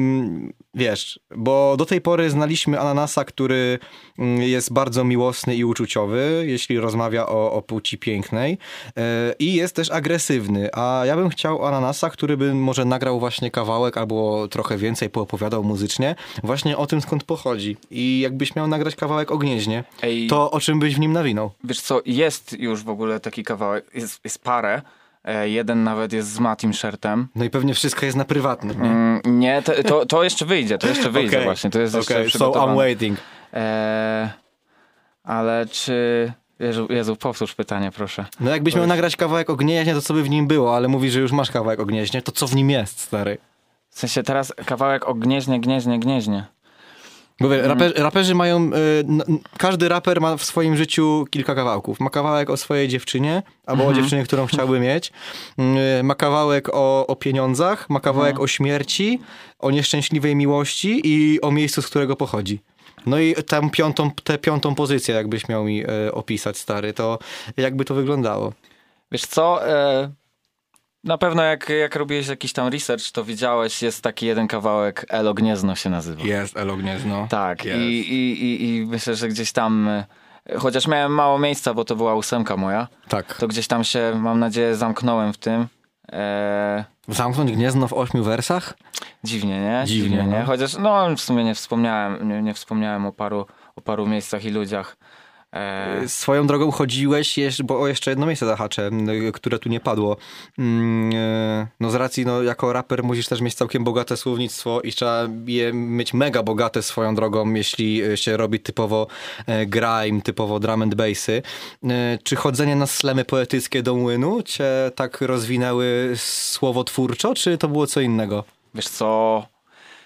wiesz, bo do tej pory znaliśmy Ananasa, który jest bardzo miłosny i uczuciowy, jeśli rozmawia o, o płci pięknej y, i jest też agresywny, a ja bym chciał Ananasa, który by może nagrał właśnie kawałek albo trochę więcej poopowiadał muzycznie, właśnie o tym skąd pochodzi i jakbyś miał nagrać kawałek o Gnieźnie, Ej. to o czym byś w nim nawinął? Wiesz co, jest już w ogóle taki kawałek, jest, jest parę. E, jeden nawet jest z Matim Shirtem. No i pewnie wszystko jest na prywatnym, nie? Mm, nie, to, to, to jeszcze wyjdzie, to jeszcze wyjdzie Okej. właśnie. To jest jeszcze Okej, so. I'm waiting. E, ale czy... Jezu, Jezu, powtórz pytanie, proszę. No jakbyś miał nagrać kawałek o gnieźnie, to co by w nim było, ale mówisz, że już masz kawałek o gnieźnie, to co w nim jest, stary? W sensie teraz kawałek o gnieźnie, gnieźnie, gnieźnie. Bo Mhm. raper, raperzy mają, y, każdy raper ma w swoim życiu kilka kawałków. Ma kawałek o swojej dziewczynie, albo Mhm. o dziewczynie, którą chciałby mieć. Y, ma kawałek o, o pieniądzach, ma kawałek Mhm. o śmierci, o nieszczęśliwej miłości i o miejscu, z którego pochodzi. No i tam piątą, tę piątą pozycję, jakbyś miał mi y, opisać, stary, to jakby to wyglądało? Wiesz co, e, na pewno jak, jak robiłeś jakiś tam research, to widziałeś, jest taki jeden kawałek Elo Gniezno się nazywa. Jest, Elo Gniezno. Tak, Jest. i, i, i, i myślę, że gdzieś tam, e, chociaż miałem mało miejsca, bo to była ósemka moja, Tak. to gdzieś tam się, mam nadzieję, zamknąłem w tym. E, Zamknąć Gniezno w ośmiu wersach? dziwnie, nie? Dziwnie, nie? no. Chociaż no, w sumie nie wspomniałem, nie, nie wspomniałem o paru, o paru miejscach i ludziach. E, Swoją drogą chodziłeś, bo o jeszcze jedno miejsce zahaczę, m, które tu nie padło. Mm, e, No z racji, no jako raper musisz też mieć całkiem bogate słownictwo i trzeba je mieć mega bogate swoją drogą, jeśli e, się robi typowo e, grime, typowo drum and bassy. Czy chodzenie na slemy poetyckie do młynu cię tak rozwinęły słowotwórczo, czy to było co innego? Wiesz co,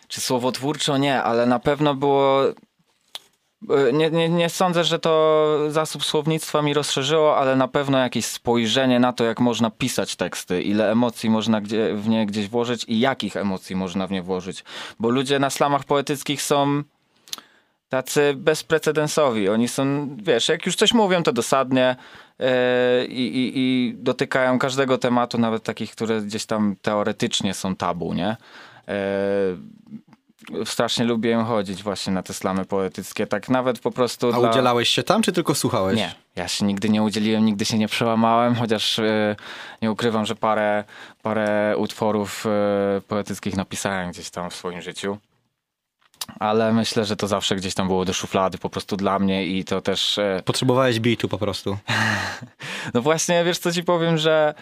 czy słowotwórczo nie, ale na pewno było. E, Nie, nie, nie sądzę, że to zasób słownictwa mi rozszerzyło, ale na pewno jakieś spojrzenie na to, jak można pisać teksty, ile emocji można gdzie, w nie gdzieś włożyć i jakich emocji można w nie włożyć. Bo ludzie na slamach poetyckich są tacy bezprecedensowi. Oni są, wiesz, jak już coś mówią, to dosadnie e, i, i, dotykają każdego tematu, nawet takich, które gdzieś tam teoretycznie są tabu, nie? E, strasznie lubię chodzić właśnie na te slamy poetyckie, tak nawet po prostu A dla... udzielałeś się tam, czy tylko słuchałeś? Nie, ja się nigdy nie udzieliłem, nigdy się nie przełamałem, chociaż e, nie ukrywam, że parę, parę utworów e, poetyckich napisałem gdzieś tam w swoim życiu. Ale myślę, że to zawsze gdzieś tam było do szuflady po prostu dla mnie i to też... e, Potrzebowałeś bitu po prostu. No właśnie, wiesz co ci powiem, że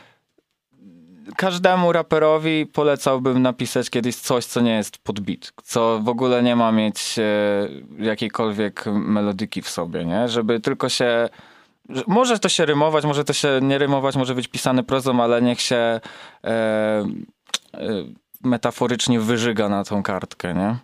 każdemu raperowi polecałbym napisać kiedyś coś, co nie jest pod beat, co w ogóle nie ma mieć e, jakiejkolwiek melodyki w sobie, nie? Żeby tylko się... że- Może to się rymować, może to się nie rymować, może być pisane prozą, ale niech się e, e, metaforycznie wyżyga na tą kartkę, nie?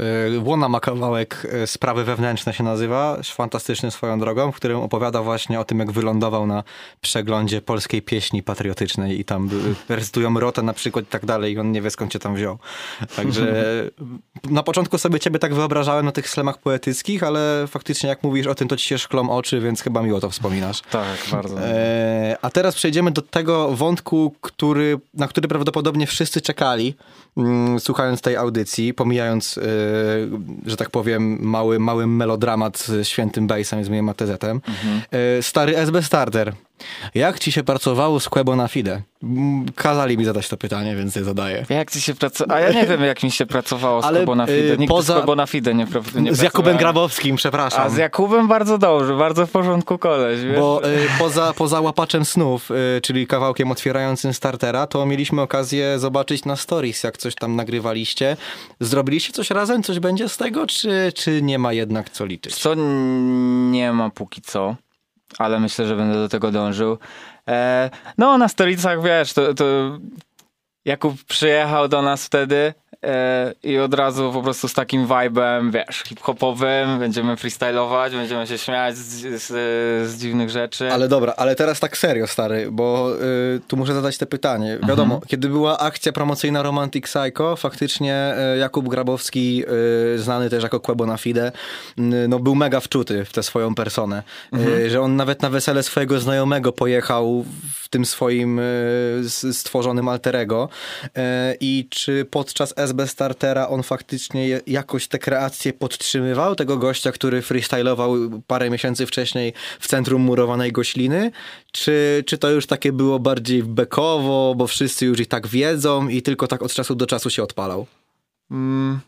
Y, Łona ma kawałek y, Sprawy Wewnętrzne się nazywa, fantastyczny swoją drogą, w którym opowiada właśnie o tym, jak wylądował na przeglądzie polskiej pieśni patriotycznej i tam y, recytują rotę na przykład i tak dalej i on nie wie skąd cię tam wziął. Także na początku sobie ciebie tak wyobrażałem na tych slemach poetyckich, ale faktycznie jak mówisz o tym, to ci się szklą oczy, więc chyba miło to wspominasz. Tak, bardzo. E, a teraz przejdziemy do tego wątku, który, na który prawdopodobnie wszyscy czekali, mm, słuchając tej audycji, pomijając, e, że tak powiem, mały, mały melodramat z świętym bassem, z moim ATZ-em. E, stary SB Starter. Jak ci się pracowało z Quebo na Fide? Mm, Kazali mi zadać to pytanie, więc je zadaję. Jak ci się pracowało? A ja nie wiem, jak mi się pracowało z Ale, Bonafide. y, Nigdy poza- z Bonafide nie, pra- nie Z Jakubem. Grabowskim, przepraszam. A z Jakubem bardzo dobrze, bardzo w porządku koleś, wiesz? Bo y, poza, poza łapaczem snów, y, czyli kawałkiem otwierającym startera, to mieliśmy okazję zobaczyć na stories, jak coś tam nagrywaliście. Zrobiliście coś razem? Coś będzie z tego, czy, czy nie ma jednak co liczyć? Co nie ma póki co, ale myślę, że będę do tego dążył. E, no, na stolicach, wiesz, to, to Jakub przyjechał do nas wtedy i od razu po prostu z takim vibem, wiesz, hip-hopowym, będziemy freestylować, będziemy się śmiać z, z, z dziwnych rzeczy. Ale dobra, ale teraz tak serio, stary, bo y, tu muszę zadać te pytanie. Wiadomo, kiedy była akcja promocyjna Romantic Psycho, faktycznie y, Jakub Grabowski, y, znany też jako Quebo na Fide, no był mega wczuty w tę swoją personę. Y, że on nawet na wesele swojego znajomego pojechał w tym swoim stworzonym alterego. I czy podczas SB Startera on faktycznie jakoś te kreacje podtrzymywał? Tego gościa, który freestylował parę miesięcy wcześniej w centrum murowanej Gośliny? Czy, czy to już takie było bardziej bekowo, bo wszyscy już i tak wiedzą i tylko tak od czasu do czasu się odpalał? Mm,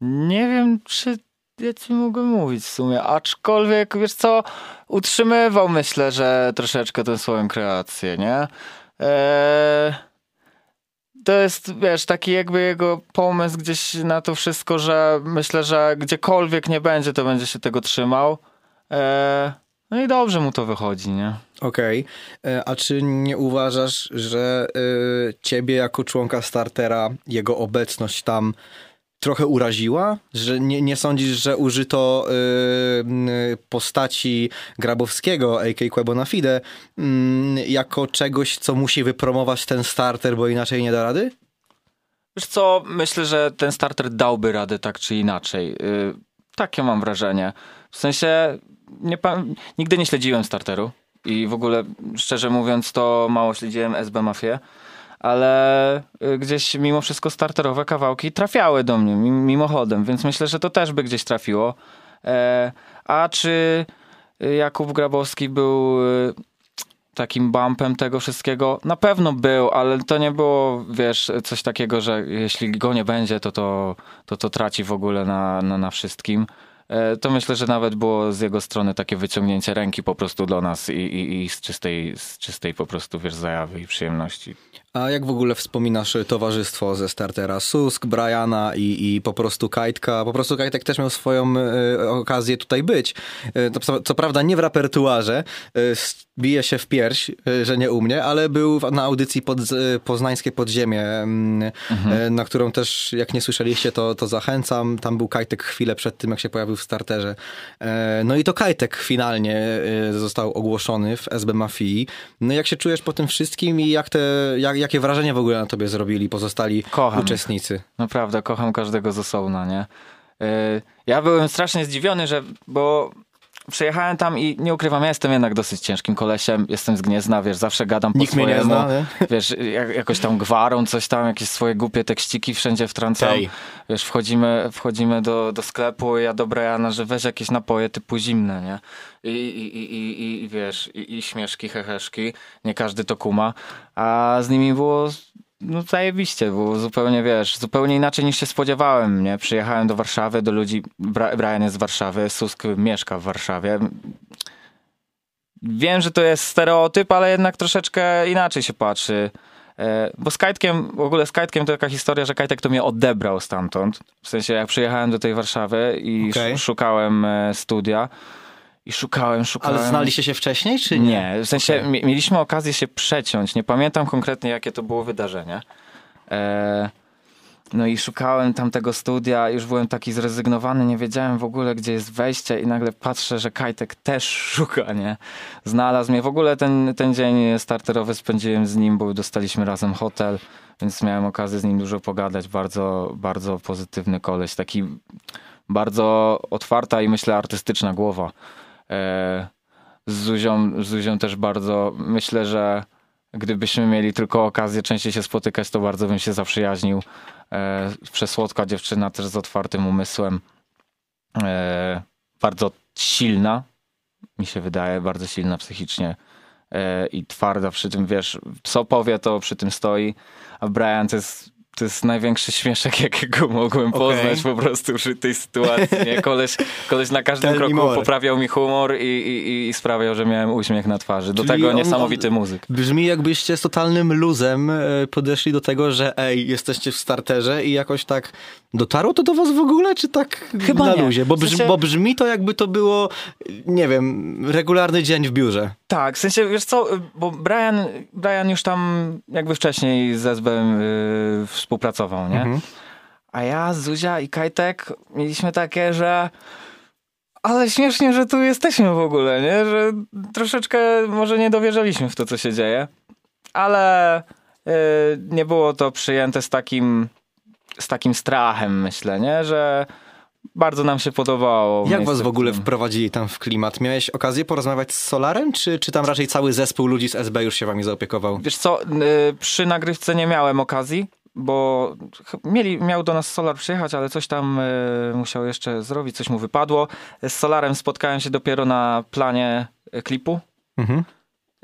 nie wiem, czy ja ci mogę mówić w sumie, aczkolwiek, wiesz co, utrzymywał myślę, że troszeczkę tę swoją kreację, nie? Eee, to jest, wiesz, taki jakby jego pomysł gdzieś na to wszystko, że myślę, że gdziekolwiek nie będzie, to będzie się tego trzymał. Eee, No i dobrze mu to wychodzi, nie? Okej, E, a czy nie uważasz, że y, ciebie jako członka startera jego obecność tam trochę uraziła? Że nie, nie sądzisz, że użyto y, y, postaci Grabowskiego, a.k.a. Quebo Fide, mm, jako czegoś, co musi wypromować ten starter, bo inaczej nie da rady? Wiesz co, myślę, że ten starter dałby radę tak czy inaczej. Yy, takie mam wrażenie. W sensie, nie, nigdy nie śledziłem starteru i w ogóle, szczerze mówiąc, to mało śledziłem SB Mafię, ale y, gdzieś mimo wszystko starterowe kawałki trafiały do mnie mi- mimochodem, więc myślę, że to też by gdzieś trafiło. E, a czy y, Jakub Grabowski był y, takim bumpem tego wszystkiego? Na pewno był, ale to nie było, wiesz, coś takiego, że jeśli go nie będzie, to to, to, to traci w ogóle na, na, na wszystkim. E, To myślę, że nawet było z jego strony takie wyciągnięcie ręki po prostu do nas i, i, i z, czystej, z czystej po prostu, wiesz, zajawy i przyjemności. A jak w ogóle wspominasz towarzystwo ze startera? Susk, Briana i, i po prostu Kajtka. Po prostu Kajtek też miał swoją e, okazję tutaj być. E, to, co- co prawda nie w repertuarze, s- bije się w pierś, e, że nie u mnie, ale był w- na audycji pod, e, Poznańskie Podziemie, mm, e, na którą też jak nie słyszeliście, to, to zachęcam. Tam był Kajtek chwilę przed tym, jak się pojawił w starterze. E, no i to Kajtek finalnie został ogłoszony w SB Mafii. No jak się czujesz po tym wszystkim i jak te, jak, jakie wrażenie w ogóle na tobie zrobili pozostali Kocham. uczestnicy? Naprawdę, kocham każdego z osobna, nie? Yy, Ja byłem strasznie zdziwiony, że, bo przyjechałem tam i nie ukrywam, ja jestem jednak dosyć ciężkim kolesiem, jestem z Gniezna, wiesz, zawsze gadam po Nikt mnie swojemu. nie zna, nie? Wiesz, jak, jakoś tam gwarą, coś tam, jakieś swoje głupie tekściki wszędzie wtrącam. Tej. Wiesz, wchodzimy, wchodzimy do, do sklepu ja do Briana, że weź jakieś napoje typu zimne, nie? I, i, i, i, i wiesz, i, i śmieszki, heheszki, nie każdy to kuma, a z nimi było no zajebiście, było zupełnie, wiesz, zupełnie inaczej niż się spodziewałem, nie? Przyjechałem do Warszawy, do ludzi, Bra- Brian jest z Warszawy, Susk mieszka w Warszawie. Wiem, że to jest stereotyp, ale jednak troszeczkę inaczej się patrzy. E, Bo z Kajtkiem, w ogóle z Kajtkiem to taka historia, że Kajtek to mnie odebrał stamtąd. W sensie jak przyjechałem do tej Warszawy i sz- szukałem e, studia i szukałem, szukałem. Ale znaliście się wcześniej, czy nie? Nie, w sensie mi- mieliśmy okazję się przeciąć. Nie pamiętam konkretnie, jakie to było wydarzenie. E, no i szukałem tamtego studia, już byłem taki zrezygnowany, nie wiedziałem w ogóle, gdzie jest wejście i nagle patrzę, że Kajtek też szuka, nie? Znalazł mnie. W ogóle ten, ten dzień starterowy spędziłem z nim, bo dostaliśmy razem hotel, więc miałem okazję z nim dużo pogadać. Bardzo, bardzo pozytywny koleś, taki bardzo otwarta i myślę artystyczna głowa. E, z Zuzią, z Zuzią też bardzo, myślę, że gdybyśmy mieli tylko okazję częściej się spotykać, to bardzo bym się zaprzyjaźnił. E, przesłodka dziewczyna, też z otwartym umysłem. E, bardzo silna, mi się wydaje, bardzo silna psychicznie i twarda przy tym, wiesz, co powie, to przy tym stoi. A Brian to jest, to jest największy śmieszek, jakiego mogłem poznać po prostu przy tej sytuacji. Nie? Koleś, koleś na każdym kroku more. poprawiał mi humor i, i, i sprawiał, że miałem uśmiech na twarzy. Do Czyli tego on- niesamowity muzyk. Brzmi jakbyście z totalnym luzem e, podeszli do tego, że ej, jesteście w starterze i jakoś tak dotarło to do was w ogóle, czy tak Chyba na nie. luzie? Bo, W brz, sensie- bo brzmi to jakby to było, nie wiem, regularny dzień w biurze. Tak, w sensie, wiesz co, bo Brian, Brian już tam jakby wcześniej z SB y, współpracował, nie? A ja, Zuzia i Kajtek mieliśmy takie, że ale śmiesznie, że tu jesteśmy w ogóle, nie? Że troszeczkę może nie dowierzaliśmy w to, co się dzieje, ale y, nie było to przyjęte z takim, z takim strachem, myślę, nie? Że bardzo nam się podobało. Jak was w ogóle wprowadzili tam w klimat? Miałeś okazję porozmawiać z Solarem, czy, czy tam raczej cały zespół ludzi z SB już się wami zaopiekował? Wiesz co, y, przy nagrywce nie miałem okazji, bo mieli, miał do nas Solar przyjechać, ale coś tam y, musiał jeszcze zrobić, coś mu wypadło. Z Solarem spotkałem się dopiero na planie y, klipu. Mhm.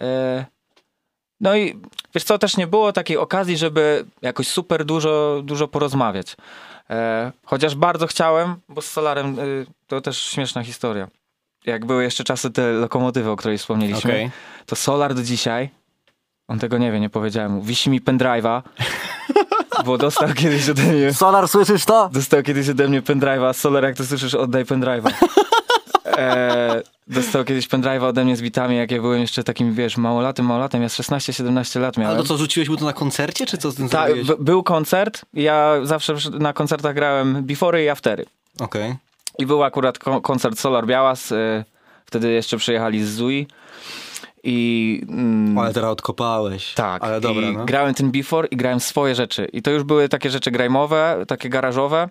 Y, No i wiesz co, też nie było takiej okazji, żeby jakoś super dużo, dużo porozmawiać. E, Chociaż bardzo chciałem, bo z Solarem to też śmieszna historia. Jak były jeszcze czasy te lokomotywy, o której wspomnieliśmy, Okej. to Solar do dzisiaj, on tego nie wie, nie powiedziałem mu, wisi mi pendrive'a, bo dostał kiedyś ode mnie, Solar, słyszysz to? dostał kiedyś ode mnie pendrive'a, Solar jak to słyszysz, oddaj pendrive'a. e, dostał kiedyś pendrive'a ode mnie z bitami, jak ja byłem jeszcze takim, wiesz, małolatem, małolatem. Ja z 16-17 lat miałem. Ale to co, rzuciłeś mu to na koncercie, czy co z tym Tak, zrobiłeś? b- był koncert. Ja zawsze na koncertach grałem before'y i aftery. Okej. I był akurat ko- koncert Solar Białas. Y, wtedy jeszcze przyjechali z Zui. I mm, Ale teraz odkopałeś. tak, Ale dobra, i no. grałem ten before i grałem swoje rzeczy. I to już były takie rzeczy grajmowe, takie garażowe.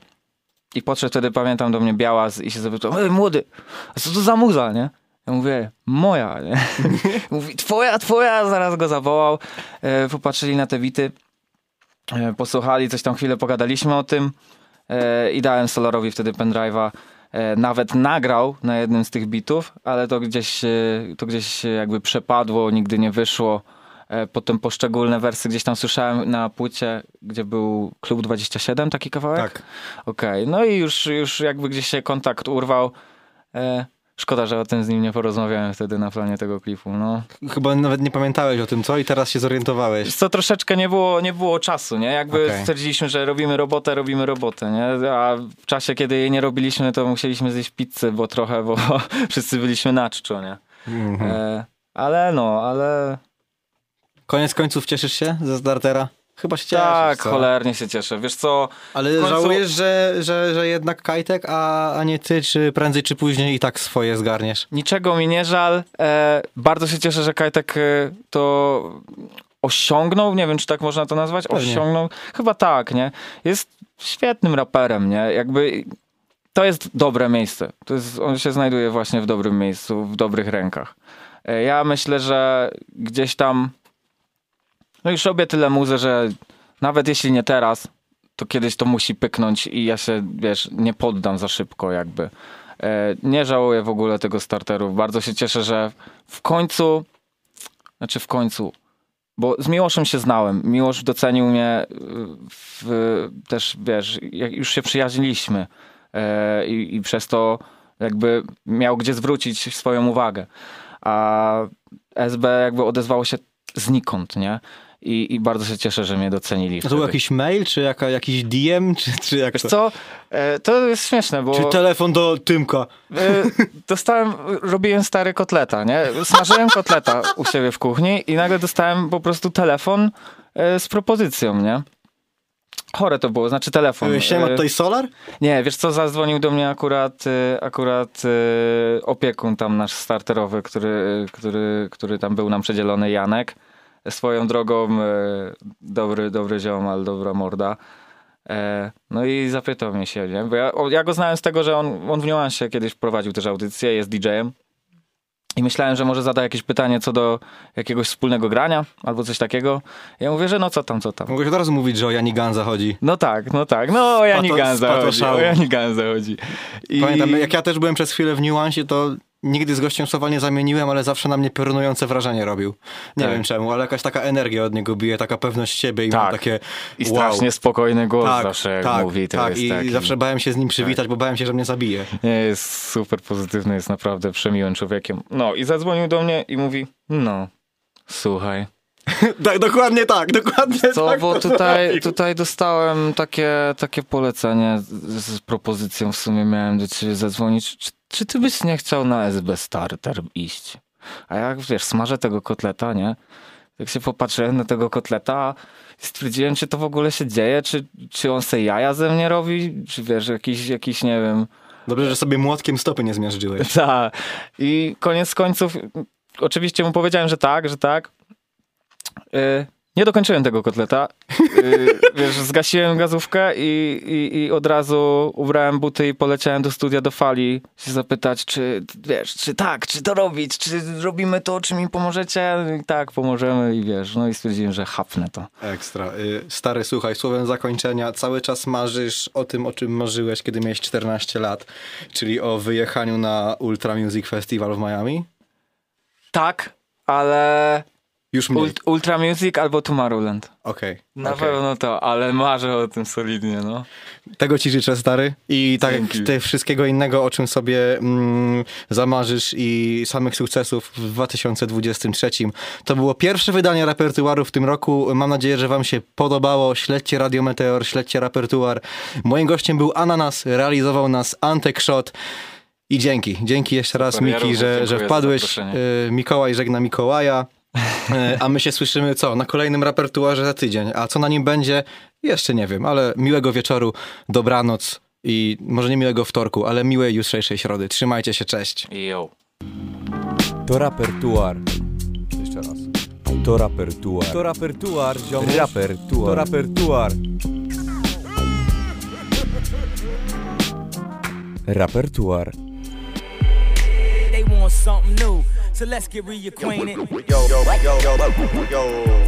I podszedł wtedy, pamiętam, do mnie Białas i się zapytał, ej młody, a co to za muza, nie? Ja mówię, moja, nie? Mówi, twoja, twoja, zaraz go zawołał. E, popatrzyli na te wity, e, posłuchali, coś tam chwilę pogadaliśmy o tym e, i dałem Solarowi wtedy pendrive'a. E, nawet nagrał na jednym z tych bitów, ale to gdzieś, e, to gdzieś jakby przepadło, nigdy nie wyszło. E, potem poszczególne wersy gdzieś tam słyszałem na płycie, gdzie był Klub 27, taki kawałek. Tak. Okej, no i już, już jakby gdzieś się kontakt urwał. Szkoda, że o tym z nim nie porozmawiałem wtedy na planie tego klipu. No. Chyba nawet nie pamiętałeś o tym, co? I teraz się zorientowałeś. Co troszeczkę nie było, nie było czasu, nie? Jakby Okej. stwierdziliśmy, że robimy robotę, robimy robotę, nie? A w czasie, kiedy jej nie robiliśmy, to musieliśmy zjeść pizzę, bo trochę, bo wszyscy byliśmy na czczo, nie? Mhm. E, ale no, ale Koniec końców cieszysz się ze startera? Chyba się cieszysz, tak, co? cholernie się cieszę. Wiesz co, Ale końcu- żałujesz, że, że, że jednak Kajtek, a, a nie ty, czy prędzej czy później i tak swoje zgarniesz? Niczego mi nie żal. E, bardzo się cieszę, że Kajtek e, to osiągnął. Nie wiem, czy tak można to nazwać. Pewnie. Osiągnął. Chyba tak, nie? Jest świetnym raperem, nie? Jakby to jest dobre miejsce. To jest, on się znajduje właśnie w dobrym miejscu, w dobrych rękach. E, ja myślę, że gdzieś tam no już robię tyle muzy, że nawet jeśli nie teraz, to kiedyś to musi pyknąć i ja się, wiesz, nie poddam za szybko jakby. E, Nie żałuję w ogóle tego starteru. Bardzo się cieszę, że w końcu, znaczy w końcu, bo z Miłoszem się znałem. Miłosz docenił mnie y, w, też, wiesz, już się przyjaźniliśmy e, i, i przez to jakby miał gdzie zwrócić swoją uwagę. A SB jakby odezwało się znikąd, nie? I, i bardzo się cieszę, że mnie docenili. To był jakiś mail, czy jaka, jakiś DM, czy, czy jak Wiesz to? co, e, to jest śmieszne, bo... Czy telefon do Tymka? E, dostałem, robiłem stary kotleta, nie? Smażyłem kotleta u siebie w kuchni i nagle dostałem po prostu telefon e, z propozycją, nie? Chore to było, znaczy telefon. Siema, E, tutaj Solar? Nie, wiesz co, zadzwonił do mnie akurat, e, akurat e, opiekun tam nasz starterowy, który, który, który tam był nam przedzielony, Janek. Swoją drogą e, dobry, dobry ziomal, dobra morda. E, No i zapytał mnie się, nie? Bo ja, o, ja go znałem z tego, że on, on w niuansie kiedyś prowadził też audycję, jest DJ-em. I myślałem, że może zada jakieś pytanie co do jakiegoś wspólnego grania albo coś takiego. Ja mówię, że no co tam, co tam. Mogłeś od razu mówić, że o Janiganza chodzi. No tak, no tak. No o Jani Ganza chodzi. O Jani Ganza chodzi. I... Pamiętam, jak ja też byłem przez chwilę w niuansie, to nigdy z gościem słowa nie zamieniłem, ale zawsze na mnie piorunujące wrażenie robił. Nie Tak. wiem czemu, ale jakaś taka energia od niego bije, taka pewność siebie i mam Tak. takie I wow. strasznie spokojny głos Tak, zawsze jak tak, mówi. To tak. I, taki... Zawsze bałem się z nim przywitać, bo bałem się, że mnie zabije. Nie, jest super pozytywny, jest naprawdę przemiłym człowiekiem. No i zadzwonił do mnie i mówi, no, słuchaj. tak, dokładnie tak, dokładnie Co, tak. bo tutaj, tutaj dostałem takie, takie polecenie z, z propozycją, w sumie miałem do ciebie zadzwonić. Czy, czy ty byś nie chciał na SB Starter iść? A jak wiesz, smażę tego kotleta, nie? Jak się popatrzyłem na tego kotleta, stwierdziłem, czy to w ogóle się dzieje, czy, czy on se jaja ze mnie robi, czy wiesz, jakiś, jakiś nie wiem, Dobrze, że sobie młotkiem stopy nie zmiażdżyłeś. tak. I koniec końców, oczywiście mu powiedziałem, że tak, że tak. Y, nie dokończyłem tego kotleta. Y, wiesz, zgasiłem gazówkę i, i, i od razu ubrałem buty i poleciałem do studia do fali się zapytać, czy wiesz, czy tak, czy to robić, czy robimy to, czy mi pomożecie? I tak, pomożemy i wiesz, no i stwierdziłem, że hapnę to. Ekstra. Y, Stary, słuchaj, słowem zakończenia, cały czas marzysz o tym, o czym marzyłeś, kiedy miałeś 14 lat, czyli o wyjechaniu na Ultra Music Festival w Miami? Tak, ale Już mniej. Ult- Ultra Music albo Tomorrowland. Okej. Na okej. pewno to, ale marzę o tym solidnie, no. Tego ci życzę, stary. I tak Dzięki. jak ty wszystkiego innego, o czym sobie mm, zamarzysz i samych sukcesów w 2023. To było pierwsze wydanie repertuaru w tym roku. Mam nadzieję, że wam się podobało. Śledźcie Radio Meteor, śledźcie repertuar. Moim gościem był Ananas, realizował nas Antek Shot. I dzięki. Dzięki jeszcze raz, Super, ja Miki, również że, że wpadłeś. Y, Mikołaj żegna Mikołaja. Y, A my się słyszymy co? Na kolejnym repertuarze za tydzień. A co na nim będzie? Jeszcze nie wiem, ale miłego wieczoru, dobranoc i może nie miłego wtorku, ale miłej jutrzejszej środy. Trzymajcie się, cześć. Yo. To rapertuar. Jeszcze raz. To rapertuar. To rapertuar, ziomuś. Rapertuar. To rapertuar. Rapertuar. They want something new. So let's get reacquainted. yo, yo, yo, yo, yo.